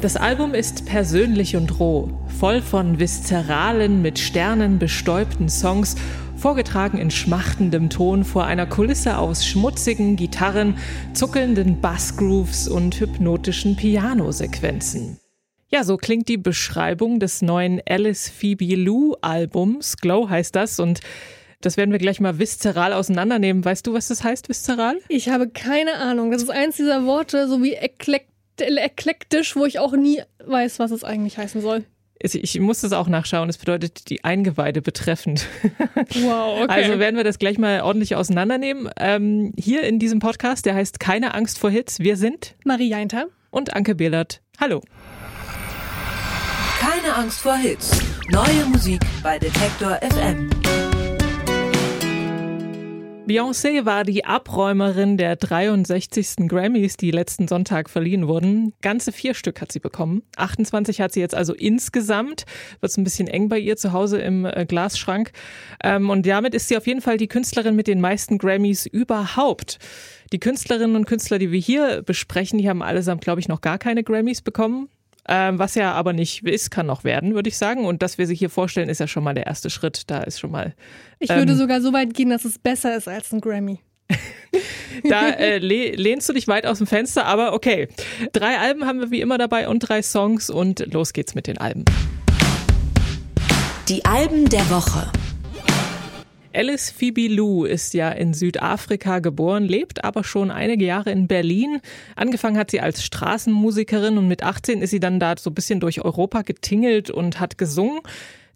Das Album ist persönlich und roh, voll von viszeralen, mit Sternen bestäubten Songs, vorgetragen in schmachtendem Ton vor einer Kulisse aus schmutzigen Gitarren, zuckelnden Bassgrooves und hypnotischen Pianosequenzen. Ja, so klingt die Beschreibung des neuen Alice Phoebe Lou Albums. Glow heißt das und das werden wir gleich mal viszeral auseinandernehmen. Weißt du, was das heißt, viszeral? Ich habe keine Ahnung. Das ist eins dieser Worte, so wie eklekt eklektisch, wo ich auch nie weiß, was es eigentlich heißen soll. Ich muss das auch nachschauen. Das bedeutet die Eingeweide betreffend. Wow, okay. Also werden wir das gleich mal ordentlich auseinandernehmen. Ähm, hier in diesem Podcast, der heißt Keine Angst vor Hits. Wir sind Marie Jainter und Anke Behlert. Hallo. Keine Angst vor Hits. Neue Musik bei Detektor FM. Beyoncé war die Abräumerin der 63. Grammys, die letzten Sonntag verliehen wurden. Ganze vier Stück hat sie bekommen. 28 hat sie jetzt also insgesamt. Wird es ein bisschen eng bei ihr zu Hause im äh, Glasschrank. Ähm, und damit ist sie auf jeden Fall die Künstlerin mit den meisten Grammys überhaupt. Die Künstlerinnen und Künstler, die wir hier besprechen, die haben allesamt, glaube ich, noch gar keine Grammys bekommen. Ähm, was ja aber nicht ist, kann noch werden, würde ich sagen. Und dass wir sie hier vorstellen, ist ja schon mal der erste Schritt. Da ist schon mal. Ich würde ähm, sogar so weit gehen, dass es besser ist als ein Grammy. da äh, lehnst du dich weit aus dem Fenster, aber okay. Drei Alben haben wir wie immer dabei und drei Songs und los geht's mit den Alben. Die Alben der Woche. Alice Phoebe Lou ist ja in Südafrika geboren, lebt aber schon einige Jahre in Berlin. Angefangen hat sie als Straßenmusikerin und mit 18 ist sie dann da so ein bisschen durch Europa getingelt und hat gesungen.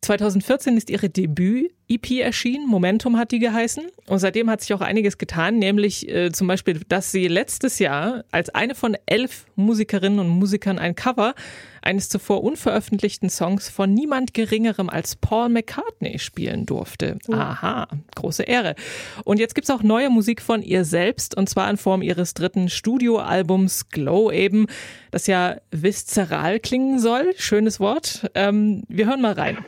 2014 ist ihre Debüt-EP erschienen, Momentum hat die geheißen. Und seitdem hat sich auch einiges getan, nämlich äh, zum Beispiel, dass sie letztes Jahr als eine von elf Musikerinnen und Musikern ein Cover eines zuvor unveröffentlichten Songs von niemand Geringerem als Paul McCartney spielen durfte. Oh. Aha, große Ehre. Und jetzt gibt's auch neue Musik von ihr selbst, und zwar in Form ihres dritten Studioalbums Glow eben, das ja viszeral klingen soll. Schönes Wort. Ähm, wir hören mal rein.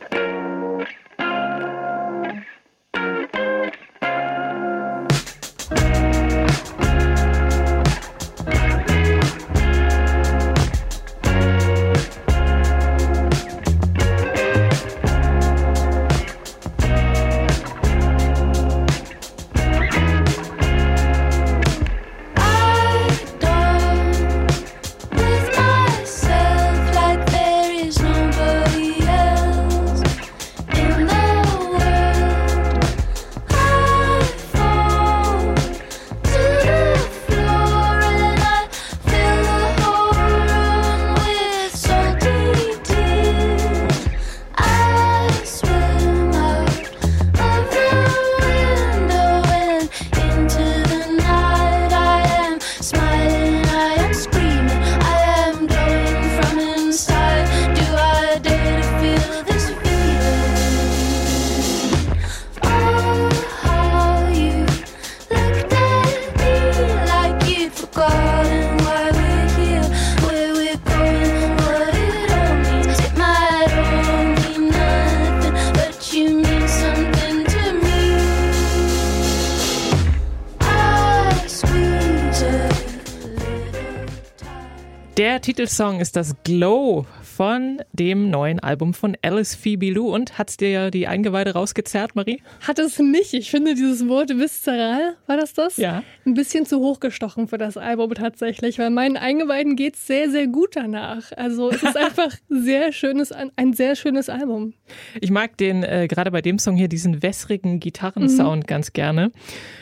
Titelsong ist das Glow von dem neuen Album von Alice Phoebe Lou. Und hat's dir ja die Eingeweide rausgezerrt, Marie? Hat es nicht. Ich finde dieses Wort viszeral, war das das? Ja. Ein bisschen zu hochgestochen für das Album tatsächlich, weil meinen Eingeweiden geht's sehr, sehr gut danach. Also es ist einfach sehr schönes, ein sehr schönes Album. Ich mag den, äh, gerade bei dem Song hier, diesen wässrigen Gitarrensound mhm. ganz gerne.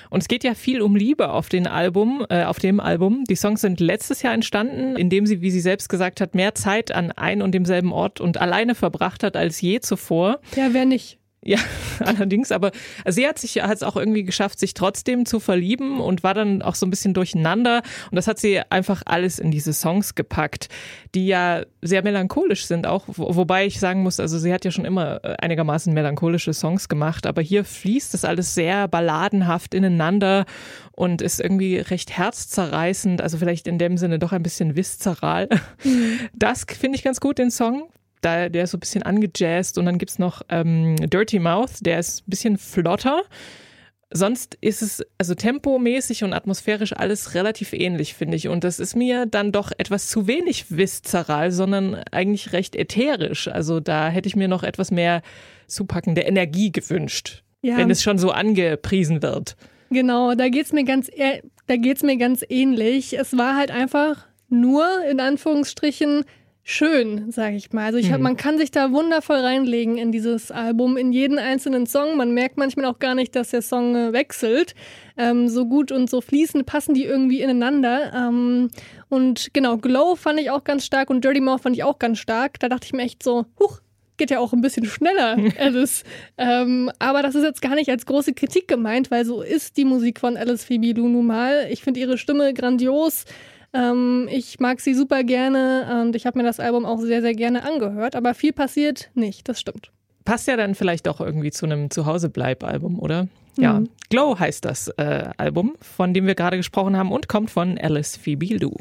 Und es geht ja viel um Liebe auf dem Album, äh, auf dem Album. Die Songs sind letztes Jahr entstanden, indem sie, wie sie selbst gesagt hat, mehr Zeit an ein und demselben Ort und alleine verbracht hat als je zuvor. Ja, wer nicht? Ja, allerdings, aber sie hat sich hat es auch irgendwie geschafft, sich trotzdem zu verlieben und war dann auch so ein bisschen durcheinander und das hat sie einfach alles in diese Songs gepackt, die ja sehr melancholisch sind auch, wobei ich sagen muss, also sie hat ja schon immer äh, einigermaßen melancholische Songs gemacht, aber hier fließt das alles sehr balladenhaft ineinander und ist irgendwie recht herzzerreißend, also vielleicht in dem Sinne doch ein bisschen viszeral. Mhm. Das finde ich ganz gut, den Song da, der ist so ein bisschen angejazzt und dann gibt's noch ähm, Dirty Mouth, der ist ein bisschen flotter. Sonst ist es also tempomäßig und atmosphärisch alles relativ ähnlich, finde ich. Und das ist mir dann doch etwas zu wenig viszeral, sondern eigentlich recht ätherisch. Also da hätte ich mir noch etwas mehr zupackende Energie gewünscht, ja. wenn es schon so angepriesen wird. Genau, da geht's mir ganz, da geht's mir ganz ähnlich. Es war halt einfach nur in Anführungsstrichen schön, sage ich mal. Also ich, mhm. man kann sich da wundervoll reinlegen in dieses Album, in jeden einzelnen Song. Man merkt manchmal auch gar nicht, dass der Song äh, wechselt. Ähm, so gut und so fließend passen die irgendwie ineinander. Ähm, und genau, Glow fand ich auch ganz stark und Dirty Mouth fand ich auch ganz stark. Da dachte ich mir echt so, huch, geht ja auch ein bisschen schneller, Alice. ähm, aber das ist jetzt gar nicht als große Kritik gemeint, weil so ist die Musik von Alice Phoebe Lou nun mal. Ich finde ihre Stimme grandios. Ähm, ich mag sie super gerne und ich habe mir das Album auch sehr, sehr gerne angehört, aber viel passiert nicht, das stimmt. Passt ja dann vielleicht auch irgendwie zu einem Zuhausebleib-Album, oder? Ja, mhm. Glow heißt das äh, Album, von dem wir gerade gesprochen haben und kommt von Alice Lou.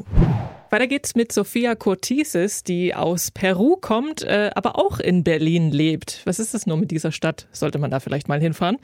Weiter geht's mit Sophia Cortises, die aus Peru kommt, äh, aber auch in Berlin lebt. Was ist das nur mit dieser Stadt? Sollte man da vielleicht mal hinfahren.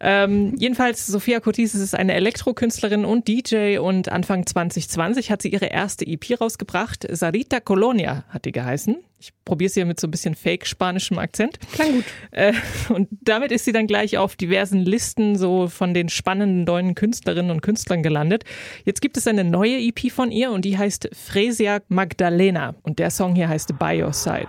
Ähm, jedenfalls, Sophia Cortises ist eine Elektrokünstlerin und DJ und Anfang 2020 hat sie ihre erste EP rausgebracht. Sarita Colonia hat die geheißen. Ich probiere es hier mit so ein bisschen fake-spanischem Akzent. Klang gut. Äh, und damit ist sie dann gleich auf diversen Listen so von den spannenden neuen Künstlerinnen und Künstlern gelandet. Jetzt gibt es eine neue EP von ihr und die heißt Fresia Magdalena. Und der Song hier heißt By Your Side.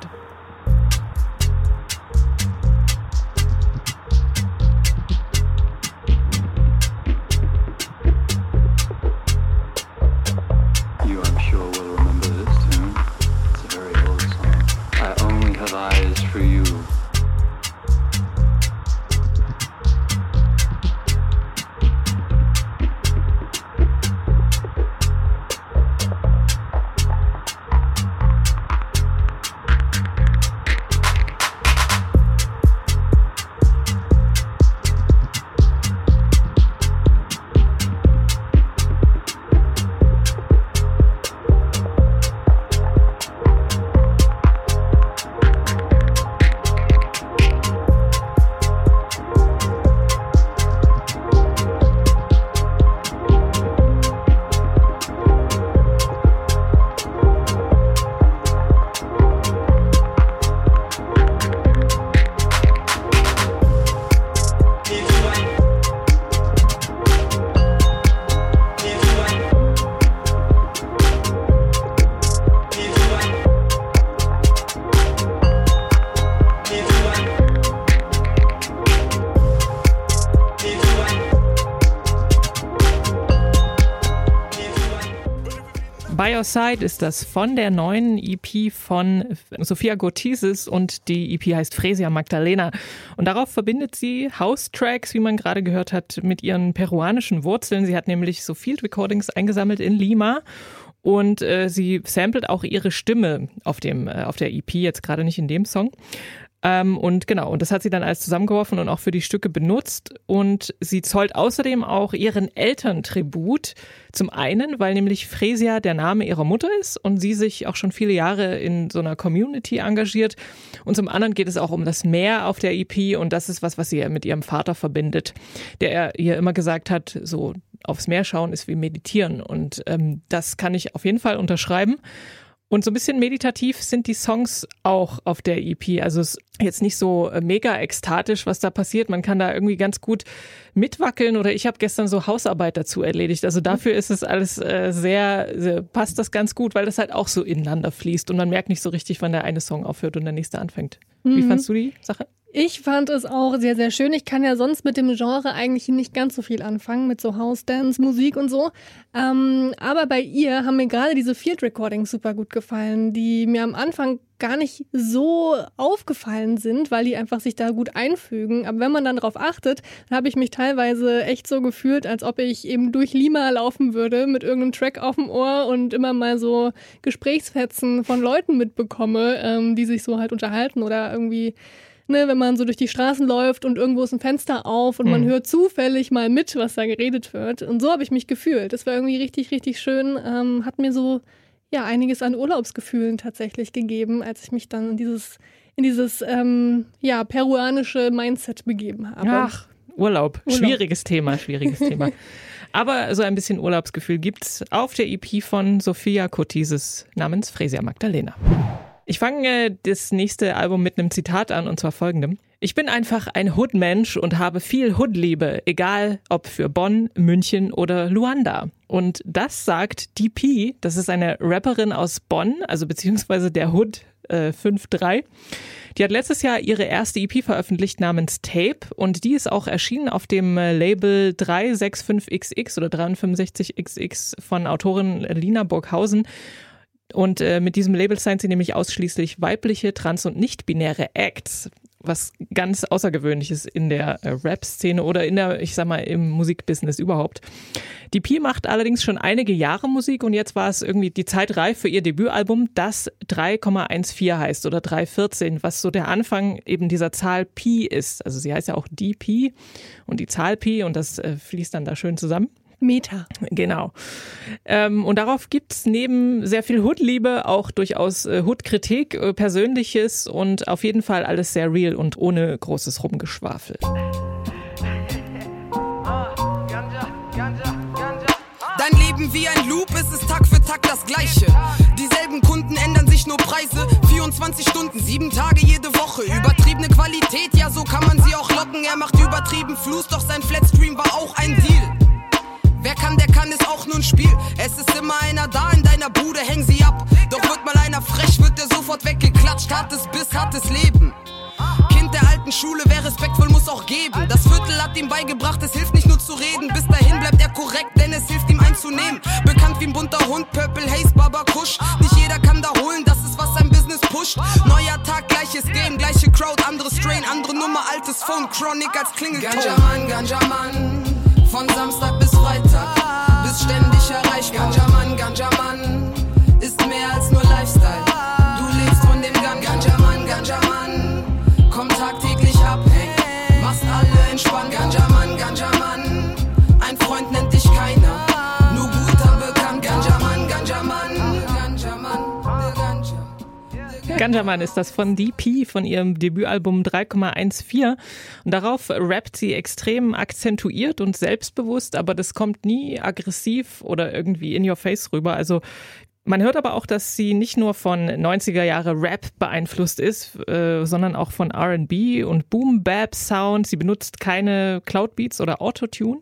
Your Side ist das von der neuen EP von Sophia Gotisis und die EP heißt Fresia Magdalena. Und darauf verbindet sie House-Tracks, wie man gerade gehört hat, mit ihren peruanischen Wurzeln. Sie hat nämlich so Field Recordings eingesammelt in Lima und äh, sie samplet auch ihre Stimme auf dem äh, auf der EP jetzt gerade nicht in dem Song ähm, und genau, und das hat sie dann alles zusammengeworfen und auch für die Stücke benutzt. Und sie zollt außerdem auch ihren Eltern Tribut. Zum einen, weil nämlich Fresia der Name ihrer Mutter ist und sie sich auch schon viele Jahre in so einer Community engagiert. Und zum anderen geht es auch um das Meer auf der EP und das ist was, was sie mit ihrem Vater verbindet, der ihr immer gesagt hat, so aufs Meer schauen ist wie meditieren. Und ähm, das kann ich auf jeden Fall unterschreiben. Und so ein bisschen meditativ sind die Songs auch auf der EP. Also es ist jetzt nicht so äh, mega ekstatisch, was da passiert. Man kann da irgendwie ganz gut mitwackeln oder ich habe gestern so Hausarbeit dazu erledigt. Also dafür ist es alles äh, sehr, sehr, passt das ganz gut, weil das halt auch so ineinander fließt und man merkt nicht so richtig, wann der eine Song aufhört und der nächste anfängt. Mhm. Wie fandst du die Sache? Ich fand es auch sehr, sehr schön. Ich kann ja sonst mit dem Genre eigentlich nicht ganz so viel anfangen, mit so House-Dance, Musik und so. Ähm, aber bei ihr haben mir gerade diese Field Recordings super gut gefallen, die mir am Anfang gar nicht so aufgefallen sind, weil die einfach sich da gut einfügen. Aber wenn man dann darauf achtet, dann habe ich mich teilweise echt so gefühlt, als ob ich eben durch Lima laufen würde mit irgendeinem Track auf dem Ohr und immer mal so Gesprächsfetzen von Leuten mitbekomme, ähm, die sich so halt unterhalten oder irgendwie ne, wenn man so durch die Straßen läuft und irgendwo ist ein Fenster auf und mhm. man hört zufällig mal mit, was da geredet wird. Und so habe ich mich gefühlt. Das war irgendwie richtig, richtig schön. Ähm, hat mir so ja einiges an Urlaubsgefühlen tatsächlich gegeben, als ich mich dann in dieses in dieses ähm, ja peruanische Mindset begeben habe. Ach, Urlaub. Urlaub. Schwieriges Thema, schwieriges Thema. Aber so ein bisschen Urlaubsgefühl gibt's auf der EP von Sophia Cotises namens Fresia Magdalena. Ich fange das nächste Album mit einem Zitat an und zwar folgendem. Ich bin einfach ein Hood-Mensch und habe viel Hood-Liebe, egal ob für Bonn, München oder Luanda. Und das sagt DP, das ist eine Rapperin aus Bonn, also beziehungsweise der Hood äh, 5-3. Die hat letztes Jahr ihre erste EP veröffentlicht namens Tape und die ist auch erschienen auf dem äh, Label 365XX oder 365XX von Autorin Lina Burghausen. Und äh, mit diesem Label sein sie nämlich ausschließlich weibliche, trans- und nicht-binäre Acts was ganz Außergewöhnliches in der äh, Rap-Szene oder in der, ich sag mal, im Musikbusiness überhaupt. Die Pi macht allerdings schon einige Jahre Musik und jetzt war es irgendwie die Zeit reif für ihr Debütalbum, das 3,14 heißt oder 314, was so der Anfang eben dieser Zahl Pi ist. Also sie heißt ja auch Pi und die Zahl Pi und das äh, fließt dann da schön zusammen. Meta. Genau. Ähm, und darauf gibt's neben sehr viel Hood-Liebe auch durchaus äh, Hood-Kritik, äh, Persönliches und auf jeden Fall alles sehr real und ohne großes Rumgeschwafel. Dein Leben wie ein Loop, es ist Tag für Tag das gleiche. Dieselben Kunden ändern sich nur Preise. 24 Stunden, 7 Tage jede Woche. Übertriebene Qualität, ja, so kann man sie auch locken. Er macht übertrieben Fluss, doch sein Flatstream war auch ein Deal. Wer kann, der kann, ist auch nur ein Spiel. Es ist immer einer da in deiner Bude, häng sie ab. Doch wird mal einer frech, wird der sofort weggeklatscht. Hartes Biss, hartes Leben. Kind der alten Schule, wer respektvoll muss auch geben. Das Viertel hat ihm beigebracht, es hilft nicht nur zu reden. Bis dahin bleibt er korrekt, denn es hilft ihm einzunehmen. Bekannt wie ein bunter Hund, Purple Haze, Baba Kush. Nicht jeder kann da holen, das ist was sein Business pusht. Neuer Tag, gleiches Game, gleiche Crowd, anderes Strain, andere Nummer, altes Phone, Chronic als Klingelton. Ganja Mann, Ganja Mann. Von Samstag bis Freitag, bist ständig erreicht. Ganja Mann, Ganjaman ist das von DP von ihrem Debütalbum 3,14 und darauf rappt sie extrem akzentuiert und selbstbewusst, aber das kommt nie aggressiv oder irgendwie in your face rüber. Also man hört aber auch, dass sie nicht nur von 90er Jahre Rap beeinflusst ist, äh, sondern auch von R&B und Boom Bap Sound. Sie benutzt keine Cloud Beats oder Autotune.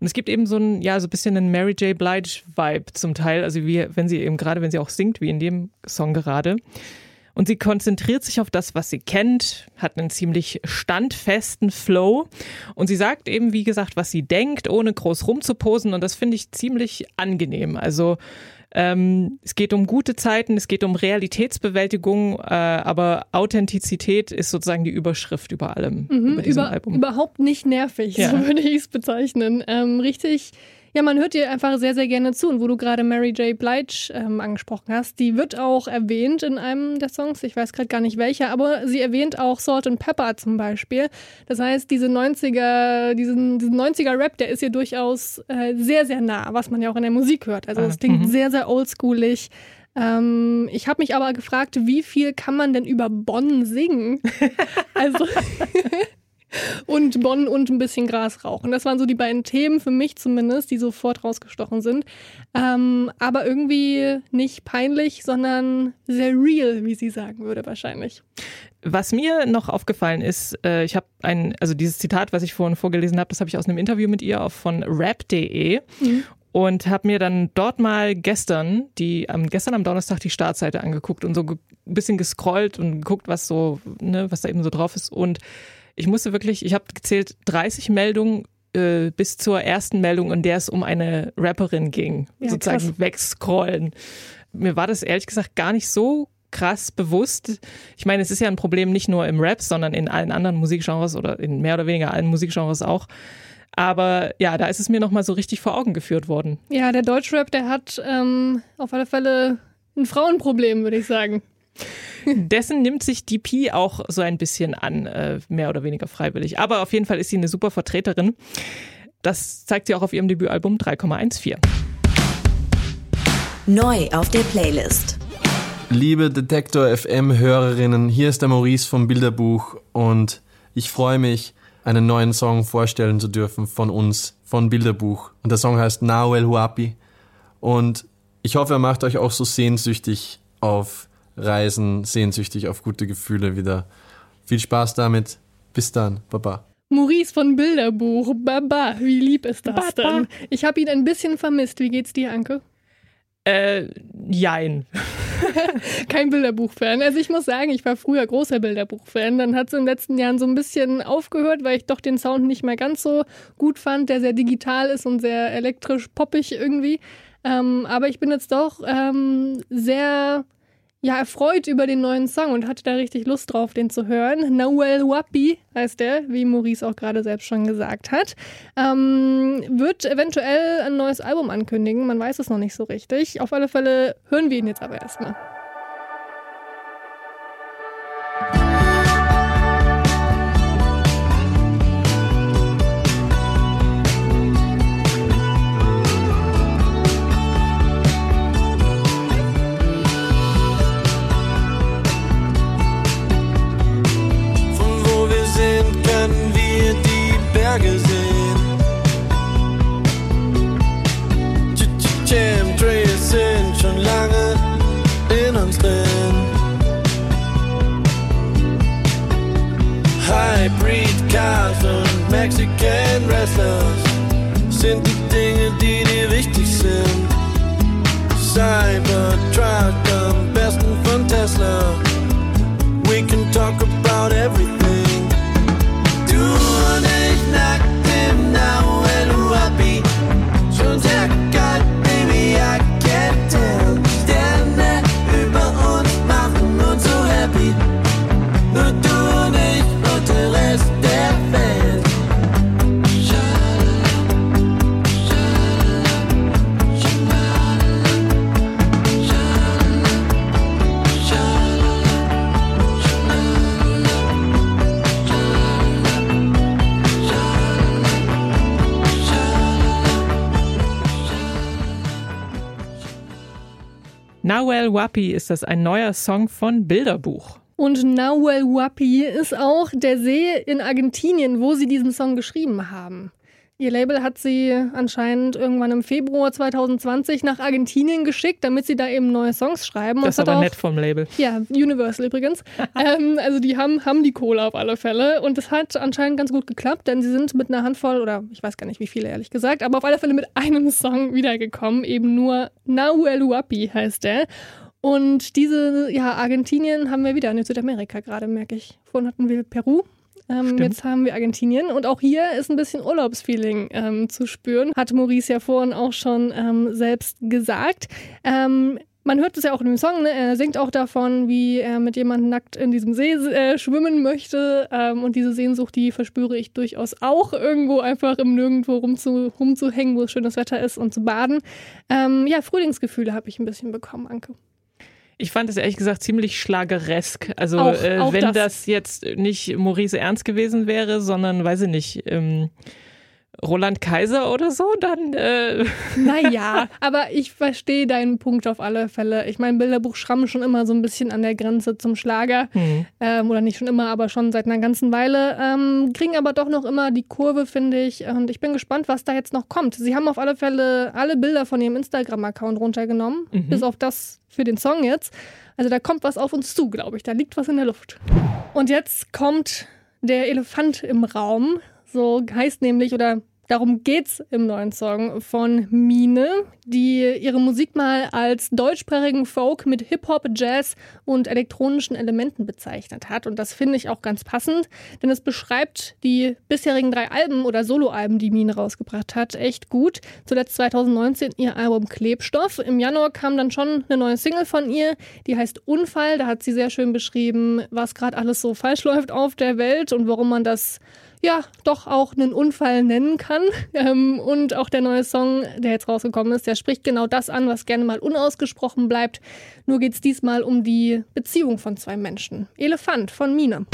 Und es gibt eben so ein, ja, so ein bisschen einen Mary J. Blige Vibe zum Teil. Also wie, wenn sie eben gerade, wenn sie auch singt, wie in dem Song gerade. Und sie konzentriert sich auf das, was sie kennt, hat einen ziemlich standfesten Flow. Und sie sagt eben, wie gesagt, was sie denkt, ohne groß rumzuposen. Und das finde ich ziemlich angenehm. Also ähm, es geht um gute Zeiten, es geht um Realitätsbewältigung, äh, aber Authentizität ist sozusagen die Überschrift über allem. Mhm, über diesem über, Album. Überhaupt nicht nervig, ja. so würde ich es bezeichnen. Ähm, richtig ja, man hört dir einfach sehr, sehr gerne zu. Und wo du gerade Mary J. Blige ähm, angesprochen hast, die wird auch erwähnt in einem der Songs. Ich weiß gerade gar nicht welcher, aber sie erwähnt auch Salt and Pepper zum Beispiel. Das heißt, diese 90er, diesen, diesen 90er-Rap, der ist ihr durchaus äh, sehr, sehr nah, was man ja auch in der Musik hört. Also es klingt mhm. sehr, sehr oldschoolig. Ähm, ich habe mich aber gefragt, wie viel kann man denn über Bonn singen? also und Bonn und ein bisschen Gras rauchen. Das waren so die beiden Themen für mich zumindest, die sofort rausgestochen sind. Ähm, aber irgendwie nicht peinlich, sondern sehr real, wie sie sagen würde wahrscheinlich. Was mir noch aufgefallen ist, äh, ich habe ein, also dieses Zitat, was ich vorhin vorgelesen habe, das habe ich aus einem Interview mit ihr auf von rap.de. Mhm und habe mir dann dort mal gestern die am gestern am Donnerstag die Startseite angeguckt und so ein bisschen gescrollt und geguckt, was so ne, was da eben so drauf ist und ich musste wirklich, ich habe gezählt 30 Meldungen äh, bis zur ersten Meldung, in der es um eine Rapperin ging, ja, sozusagen krass. wegscrollen. Mir war das ehrlich gesagt gar nicht so krass bewusst. Ich meine, es ist ja ein Problem nicht nur im Rap, sondern in allen anderen Musikgenres oder in mehr oder weniger allen Musikgenres auch. Aber ja, da ist es mir nochmal so richtig vor Augen geführt worden. Ja, der Deutschrap, der hat ähm, auf alle Fälle ein Frauenproblem, würde ich sagen. Dessen nimmt sich DP auch so ein bisschen an, äh, mehr oder weniger freiwillig. Aber auf jeden Fall ist sie eine super Vertreterin. Das zeigt sie auch auf ihrem Debütalbum 3,14. Neu auf der Playlist. Liebe Detektor FM Hörerinnen, hier ist der Maurice vom Bilderbuch und ich freue mich, einen neuen Song vorstellen zu dürfen von uns, von Bilderbuch. Und der Song heißt Now El Huapi. Und ich hoffe, er macht euch auch so sehnsüchtig auf Reisen, sehnsüchtig auf gute Gefühle wieder. Viel Spaß damit. Bis dann. Baba. Maurice von Bilderbuch. Baba, wie lieb ist das Baba. denn? Ich habe ihn ein bisschen vermisst. Wie geht's dir, Anke? Äh, jein. Kein Bilderbuch-Fan. Also ich muss sagen, ich war früher großer Bilderbuch-Fan. Dann hat es in den letzten Jahren so ein bisschen aufgehört, weil ich doch den Sound nicht mehr ganz so gut fand, der sehr digital ist und sehr elektrisch poppig irgendwie. Ähm, aber ich bin jetzt doch ähm, sehr ja, erfreut über den neuen Song und hatte da richtig Lust drauf, den zu hören. Noel Wapi heißt der, wie Maurice auch gerade selbst schon gesagt hat. Ähm, wird eventuell ein neues Album ankündigen, man weiß es noch nicht so richtig. Auf alle Fälle hören wir ihn jetzt aber erstmal. Nawel Wapi ist das ein neuer Song von Bilderbuch. Und Nahuel Huapi ist auch der See in Argentinien, wo sie diesen Song geschrieben haben. Ihr Label hat sie anscheinend irgendwann im Februar 2020 nach Argentinien geschickt, damit sie da eben neue Songs schreiben. Und Das ist aber auch, nett vom Label. Ja, Universal übrigens. ähm, also die haben, haben die Kohle auf alle Fälle. Und es hat anscheinend ganz gut geklappt, denn sie sind mit einer Handvoll, oder ich weiß gar nicht wie viele ehrlich gesagt, aber auf alle Fälle mit einem Song wiedergekommen. Eben nur Nahuel Huapi heißt der. Und diese, ja, Argentinien haben wir wieder in Südamerika gerade, merke ich. Vorhin hatten wir Peru. Ähm, jetzt haben wir Argentinien und auch hier ist ein bisschen Urlaubsfeeling ähm, zu spüren. Hat Maurice ja vorhin auch schon ähm, selbst gesagt. Ähm, man hört es ja auch in dem Song, ne? er singt auch davon, wie er mit jemandem nackt in diesem See äh, schwimmen möchte. Ähm, und diese Sehnsucht, die verspüre ich durchaus auch, irgendwo einfach im Nirgendwo rumzu, rumzuhängen, wo es schönes Wetter ist und zu baden. Ähm, ja, Frühlingsgefühle habe ich ein bisschen bekommen, Anke. Ich fand es ehrlich gesagt ziemlich schlageresk. Also Auch- äh, auch wenn das. das. jetzt nicht Maurice Ernst gewesen wäre, sondern weiß ich nicht, ähm, Roland Kaiser oder so, dann äh, Naja, aber ich verstehe deinen Punkt auf alle Fälle. Ich meine, Bilderbuch schrammen schon immer so ein bisschen an der Grenze zum Schlager. Ähm, oder nicht schon immer, aber schon seit einer ganzen Weile. Ähm, kriegen aber doch noch immer die Kurve, finde ich. Und ich bin gespannt, was da jetzt noch kommt. Sie haben auf alle Fälle alle Bilder von ihrem Instagram-Account runtergenommen. Bis auf das für den Song jetzt. Also da kommt was auf uns zu, glaube ich. Da liegt was in der Luft. Und jetzt kommt der Elefant im Raum. So heißt nämlich, oder darum geht's im neuen Song von Mine, die ihre Musik mal als deutschsprachigen Folk mit Hip-Hop, Jazz und elektronischen Elementen bezeichnet hat. Und das finde ich auch ganz passend, denn es beschreibt die bisherigen drei Alben oder Soloalben, die Mine rausgebracht hat, echt gut. Zuletzt 2019 ihr Album Klebstoff. Im Januar kam dann schon eine neue Single von ihr, die heißt Unfall. Da hat sie sehr schön beschrieben, was gerade alles so falsch läuft auf der Welt und warum man das ja, doch auch einen Unfall nennen kann. Ähm, und auch der neue Song, der jetzt rausgekommen ist, der spricht genau das an, was gerne mal unausgesprochen bleibt. Nur geht es diesmal um die Beziehung von zwei Menschen. Elefant von Mine.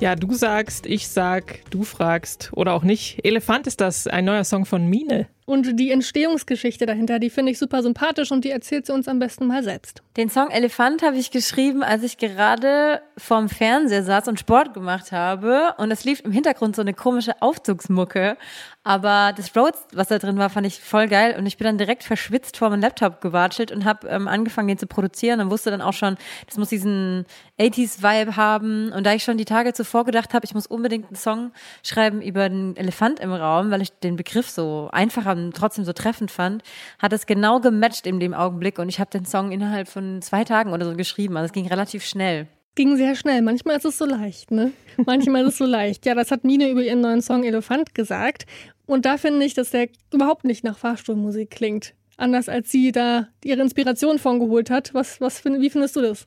Ja, du sagst, ich sag, du fragst oder auch nicht. Elefant ist das, ein neuer Song von Mine. Und die Entstehungsgeschichte dahinter, die finde ich super sympathisch und die erzählt sie uns am besten mal selbst. Den Song Elefant habe ich geschrieben, als ich gerade vorm Fernseher saß und Sport gemacht habe. Und es lief im Hintergrund so eine komische Aufzugsmucke. Aber das Rhodes, was da drin war, fand ich voll geil. Und ich bin dann direkt verschwitzt vor meinem Laptop gewatschelt und habe ähm, angefangen, den zu produzieren. Und wusste dann auch schon, das muss diesen 80s-Vibe haben. Und da ich schon die Tage zuvor gedacht habe, ich muss unbedingt einen Song schreiben über den Elefant im Raum, weil ich den Begriff so einfacher und trotzdem so treffend fand, hat es genau gematcht in dem Augenblick und ich habe den Song innerhalb von zwei Tagen oder so geschrieben. Also es ging relativ schnell. Ging sehr schnell. Manchmal ist es so leicht, ne? Manchmal ist es so leicht. Ja, das hat Mine über ihren neuen Song Elefant gesagt. Und da finde ich, dass der überhaupt nicht nach Fahrstuhlmusik klingt. Anders als sie da ihre Inspiration von geholt hat. Was, was, wie findest du das?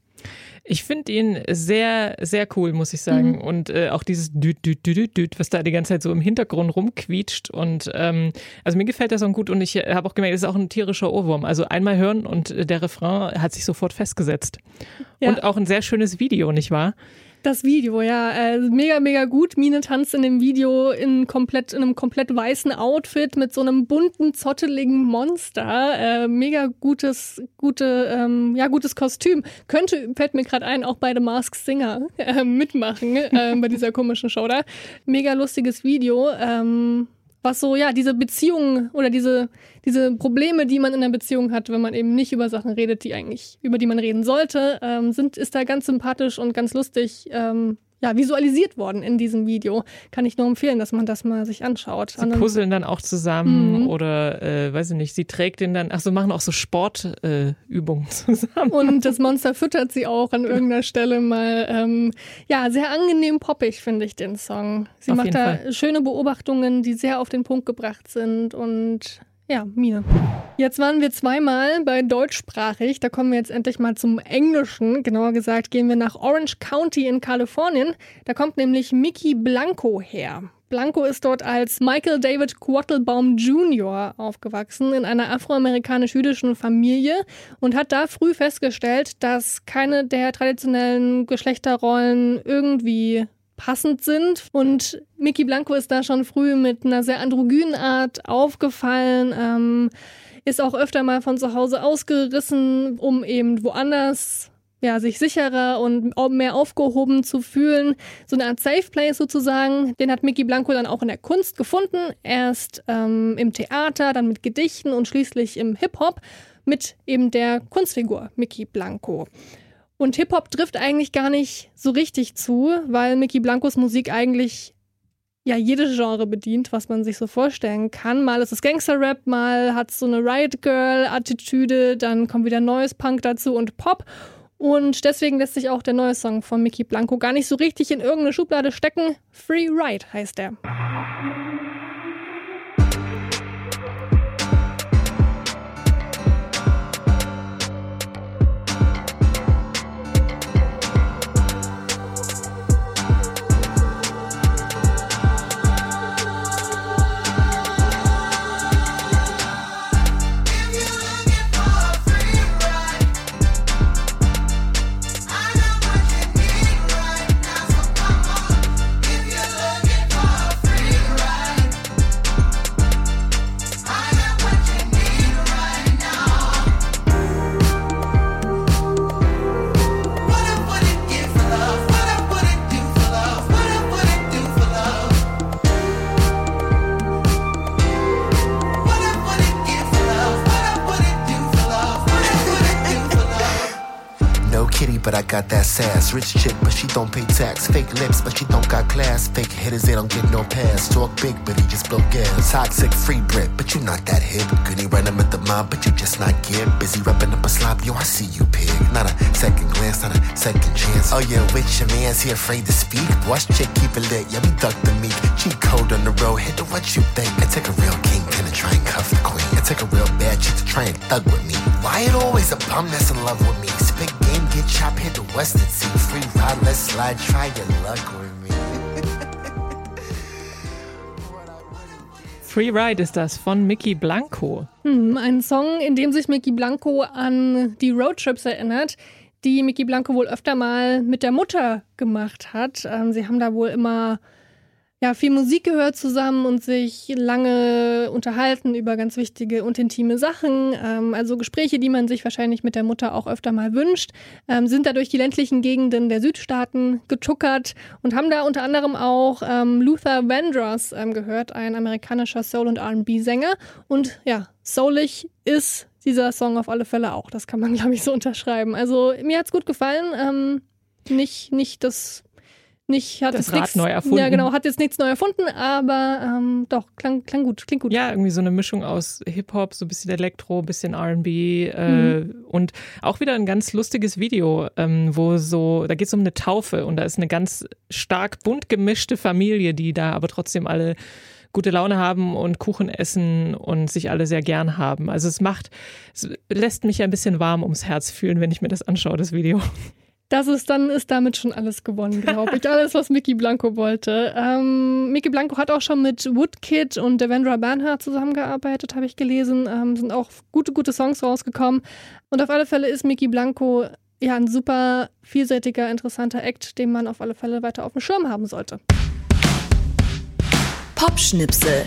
Ich finde ihn sehr, sehr cool, muss ich sagen. Mhm. Und äh, auch dieses Düt, Düt, Düt, Düt, was da die ganze Zeit so im Hintergrund rumquietscht. Und ähm, also mir gefällt der Song gut und ich habe auch gemerkt, es ist auch ein tierischer Ohrwurm. Also einmal hören und der Refrain hat sich sofort festgesetzt. Ja. Und auch ein sehr schönes Video, nicht wahr? Das Video, ja, äh, mega, mega gut. Mine tanzt in dem Video in, komplett, in einem komplett weißen Outfit mit so einem bunten, zotteligen Monster. Äh, mega gutes, gute, ähm, ja, gutes Kostüm. Könnte, fällt mir gerade ein, auch bei The Masked Singer äh, mitmachen äh, bei dieser komischen Show da. Mega lustiges Video. Ähm, was so, ja, diese Beziehungen oder diese, diese Probleme, die man in der Beziehung hat, wenn man eben nicht über Sachen redet, die eigentlich, über die man reden sollte, ähm, sind, ist da ganz sympathisch und ganz lustig ähm, ja, visualisiert worden in diesem Video. Kann ich nur empfehlen, dass man das mal sich anschaut. Sie puzzeln dann auch zusammen mhm. oder, äh, weiß ich nicht, sie trägt den dann, ach so, machen auch so Sportübungen äh, zusammen. Und das Monster füttert sie auch an irgendeiner Stelle mal. Ähm, ja, sehr angenehm poppig, finde ich den Song. Sie auf macht da Fall. schöne Beobachtungen, die sehr auf den Punkt gebracht sind und ja, Mine. Jetzt waren wir zweimal bei deutschsprachig. Da kommen wir jetzt endlich mal zum Englischen. Genauer gesagt gehen wir nach Orange County in Kalifornien. Da kommt nämlich Mickey Blanco her. Blanco ist dort als Michael David Quattlebaum Jr. aufgewachsen in einer afroamerikanisch-jüdischen Familie und hat da früh festgestellt, dass keine der traditionellen Geschlechterrollen irgendwie passend sind. Und Mickey Blanco ist da schon früh mit einer sehr androgynen Art aufgefallen. Ähm, ist auch öfter mal von zu Hause ausgerissen, um eben woanders ja, sich sicherer und mehr aufgehoben zu fühlen. So eine Art Safe Place sozusagen. Den hat Mickey Blanco dann auch in der Kunst gefunden. Erst ähm, im Theater, dann mit Gedichten und schließlich im Hip-Hop mit eben der Kunstfigur Mickey Blanco. Und Hip-Hop trifft eigentlich gar nicht so richtig zu, weil Mickey Blancos Musik eigentlich ja jedes Genre bedient, was man sich so vorstellen kann. Mal ist es Gangster-Rap, mal hat es so eine Riot Girl-Attitüde, dann kommt wieder neues Punk dazu und Pop. Und deswegen lässt sich auch der neue Song von Mickey Blanco gar nicht so richtig in irgendeine Schublade stecken. Free Ride heißt er. Rich chick, but she don't pay tax. Fake lips, but she don't got class. Fake hitters, they don't get no pass. Talk big, but he just blow gas. Toxic, free Brit, but you not that hip. Goody run him at the mob, but you just not get. Busy wrapping up a slob, yo, I see you, pig. Not a second glance, not a second chance. Oh, yeah, with your man's he afraid to speak. Watch chick, keep it lit, yeah, we duck the meek. Cheat code on the road, hit the what you think. I take a real king to try and cuff the queen. I take a real bad chick to try and thug with me. Why it always a bum that's in love with me? Game, get chopped, hit the Western Sea. Free ride, let's slide, try your luck with me. Free Ride ist das von Mickey Blanco. Hm, ein Song, in dem sich Mickey Blanco an die Roadtrips erinnert, die Mickey Blanco wohl öfter mal mit der Mutter gemacht hat. Ähm, sie haben da wohl immer ja, viel Musik gehört zusammen und sich lange unterhalten über ganz wichtige und intime Sachen. Ähm, also Gespräche, die man sich wahrscheinlich mit der Mutter auch öfter mal wünscht, ähm, sind da durch die ländlichen Gegenden der Südstaaten getuckert und haben da unter anderem auch ähm, Luther Vandross ähm, gehört, ein amerikanischer Soul- und R&B-Sänger. Und ja, soulig ist dieser Song auf alle Fälle auch. Das kann man, glaube ich, so unterschreiben. Also mir hat's gut gefallen. Ähm, nicht, nicht das nicht, hat Das jetzt Rad nichts, neu erfunden. Ja, genau, hat jetzt nichts neu erfunden, aber ähm, doch, klang, klang gut, klingt gut. Ja, irgendwie so eine Mischung aus Hip-Hop, so ein bisschen Elektro, ein bisschen RB äh, Mhm. und auch wieder ein ganz lustiges Video, ähm, wo so, da geht es um eine Taufe und da ist eine ganz stark bunt gemischte Familie, die da aber trotzdem alle gute Laune haben und Kuchen essen und sich alle sehr gern haben. Also es macht, es lässt mich ein bisschen warm ums Herz fühlen, wenn ich mir das anschaue, das Video. Das ist, dann ist damit schon alles gewonnen, glaube ich. Alles, was Mickey Blanco wollte. Ähm, Mickey Blanco hat auch schon mit Woodkid und Devendra Banhart zusammengearbeitet, habe ich gelesen. Ähm, sind auch gute, gute Songs rausgekommen. Und auf alle Fälle ist Mickey Blanco ja ein super vielseitiger, interessanter Act, den man auf alle Fälle weiter auf dem Schirm haben sollte. Popschnipsel.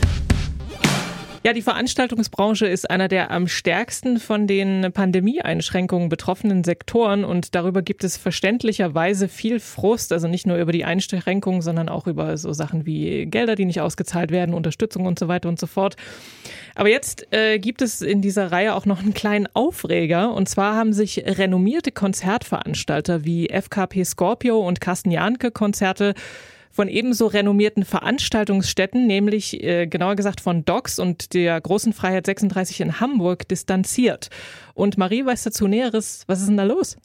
Ja, die Veranstaltungsbranche ist einer der am stärksten von den Pandemieeinschränkungen betroffenen Sektoren und darüber gibt es verständlicherweise viel Frust, also nicht nur über die Einschränkungen, sondern auch über so Sachen wie Gelder, die nicht ausgezahlt werden, Unterstützung und so weiter und so fort. Aber jetzt äh, gibt es in dieser Reihe auch noch einen kleinen Aufreger und zwar haben sich renommierte Konzertveranstalter wie FKP Scorpio und Carsten Janke Konzerte von ebenso renommierten Veranstaltungsstätten, nämlich äh, genauer gesagt von Docs und der Großen Freiheit 36 in Hamburg, distanziert. Und Marie weiß dazu Näheres. Was ist denn da los?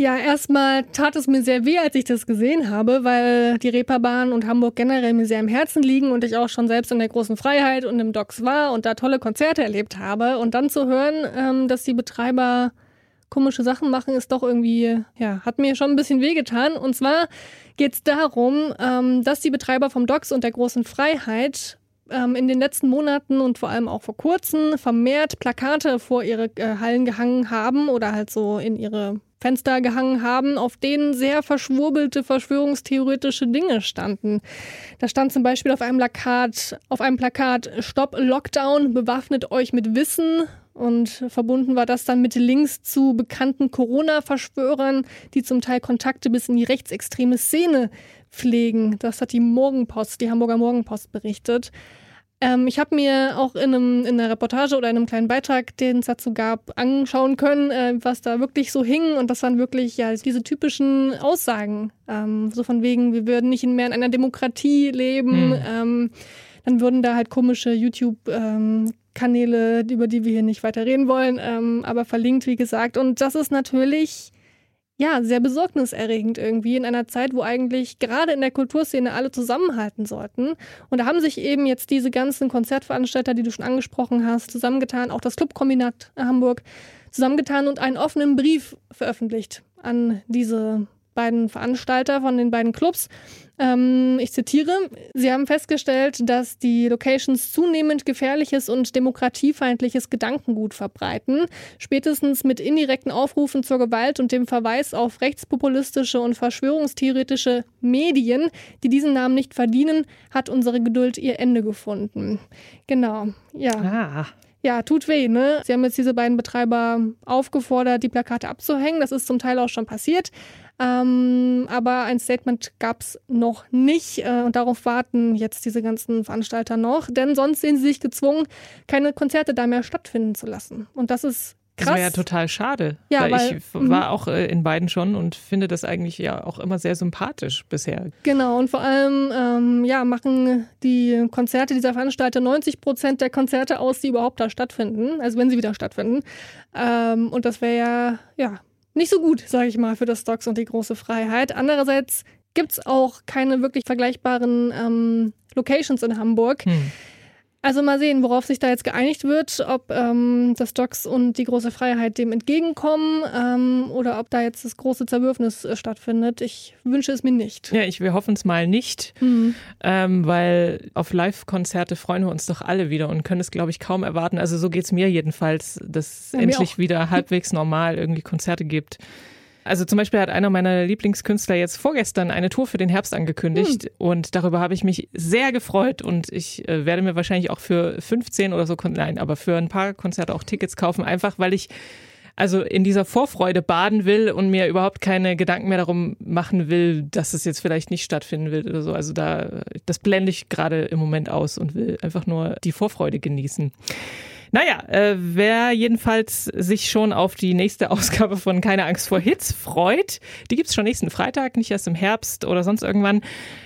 Ja, erstmal tat es mir sehr weh, als ich das gesehen habe, weil die Reeperbahn und Hamburg generell mir sehr am Herzen liegen und ich auch schon selbst in der großen Freiheit und im Docks war und da tolle Konzerte erlebt habe. Und dann zu hören, ähm, dass die Betreiber komische Sachen machen, ist doch irgendwie, ja, hat mir schon ein bisschen wehgetan. Und zwar geht es darum, ähm, dass die Betreiber vom Docks und der großen Freiheit ähm, in den letzten Monaten und vor allem auch vor kurzem vermehrt Plakate vor ihre äh, Hallen gehangen haben oder halt so in ihre Fenster gehangen haben, auf denen sehr verschwurbelte, verschwörungstheoretische Dinge standen. Da stand zum Beispiel auf einem Plakat, auf einem Plakat Stopp Lockdown, bewaffnet euch mit Wissen. Und verbunden war das dann mit Links zu bekannten Corona-Verschwörern, die zum Teil Kontakte bis in die rechtsextreme Szene pflegen. Das hat die Morgenpost, die Hamburger Morgenpost berichtet. Ähm, ich habe mir auch in, einem, in einer Reportage oder in einem kleinen Beitrag, den es dazu gab, anschauen können, äh, was da wirklich so hing. Und das waren wirklich ja diese typischen Aussagen. Ähm, so von wegen, wir würden nicht mehr in einer Demokratie leben. Hm. Ähm, dann würden da halt komische YouTube-Kanäle, über die wir hier nicht weiter reden wollen, ähm, aber verlinkt, wie gesagt. Und das ist natürlich ja, sehr besorgniserregend irgendwie in einer Zeit, wo eigentlich gerade in der Kulturszene alle zusammenhalten sollten. Und da haben sich eben jetzt diese ganzen Konzertveranstalter, die du schon angesprochen hast, zusammengetan, auch das Clubkombinat Hamburg, zusammengetan und einen offenen Brief veröffentlicht an diese beiden Veranstalter von den beiden Clubs. Ähm, ich zitiere, sie haben festgestellt, dass die Locations zunehmend gefährliches und demokratiefeindliches Gedankengut verbreiten, spätestens mit indirekten Aufrufen zur Gewalt und dem Verweis auf rechtspopulistische und verschwörungstheoretische Medien, die diesen Namen nicht verdienen, hat unsere Geduld ihr Ende gefunden. Genau, ja. Ah. Ja, tut weh, ne? Sie haben jetzt diese beiden Betreiber aufgefordert, die Plakate abzuhängen. Das ist zum Teil auch schon passiert. Ähm, aber ein Statement gab es noch nicht äh, und darauf warten jetzt diese ganzen Veranstalter noch, denn sonst sehen sie sich gezwungen, keine Konzerte da mehr stattfinden zu lassen. Und das ist Das krass. wäre ja total schade. Ja, weil, weil- ich war auch äh, in beiden schon und finde das eigentlich ja auch immer sehr sympathisch bisher. Genau, und vor allem ähm, ja, machen die Konzerte dieser Veranstalter 90 Prozent der Konzerte aus, die überhaupt da stattfinden, also wenn sie wieder stattfinden. Ähm, und das wäre ja, ja nicht so gut, sage ich mal, für das Stocks und die große Freiheit. Andererseits gibt es auch keine wirklich vergleichbaren ähm, Locations in Hamburg. Hm. Also mal sehen, worauf sich da jetzt geeinigt wird, ob ähm, das Docks und die große Freiheit dem entgegenkommen ähm, oder ob da jetzt das große Zerwürfnis äh, stattfindet. Ich wünsche es mir nicht. Ja, ich, wir hoffen es mal nicht, Mhm. ähm, weil auf Live-Konzerte freuen wir uns doch alle wieder und können es, glaube ich, kaum erwarten. Also so geht's mir jedenfar, dass es Ja, endlich wieder halbwegs normal irgendwie Konzerte gibt. Also zum Beispiel hat einer meiner Lieblingskünstler jetzt vorgestern eine Tour für den Herbst angekündigt Hm. und darüber habe ich mich sehr gefreut und ich äh, werde mir wahrscheinlich auch für 15 oder so, nein, aber für ein paar Konzerte auch Tickets kaufen, einfach weil ich also in dieser Vorfreude baden will und mir überhaupt keine Gedanken mehr darum machen will, dass es jetzt vielleicht nicht stattfinden will oder so. Also da, das blende ich gerade im Moment aus und will einfach nur die Vorfreude genießen. Naja, äh, wer jedenfalls sich schon auf die nächste Ausgabe von Keine Angst vor Hits freut, die gibt's schon nächsten Freitag, nicht erst im Herbst oder sonst irgendwann.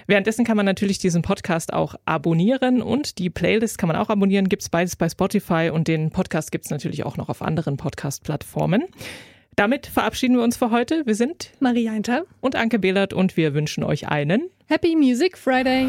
Währenddessen kann man natürlich diesen Podcast auch abonnieren und die Playlist kann man auch abonnieren, gibt's beides bei Spotify und den Podcast gibt's natürlich auch noch auf anderen Podcast-Plattformen. Damit verabschieden wir uns für heute. Wir sind Maria Einter. und Anke Behlert und wir wünschen euch einen Happy Music Friday.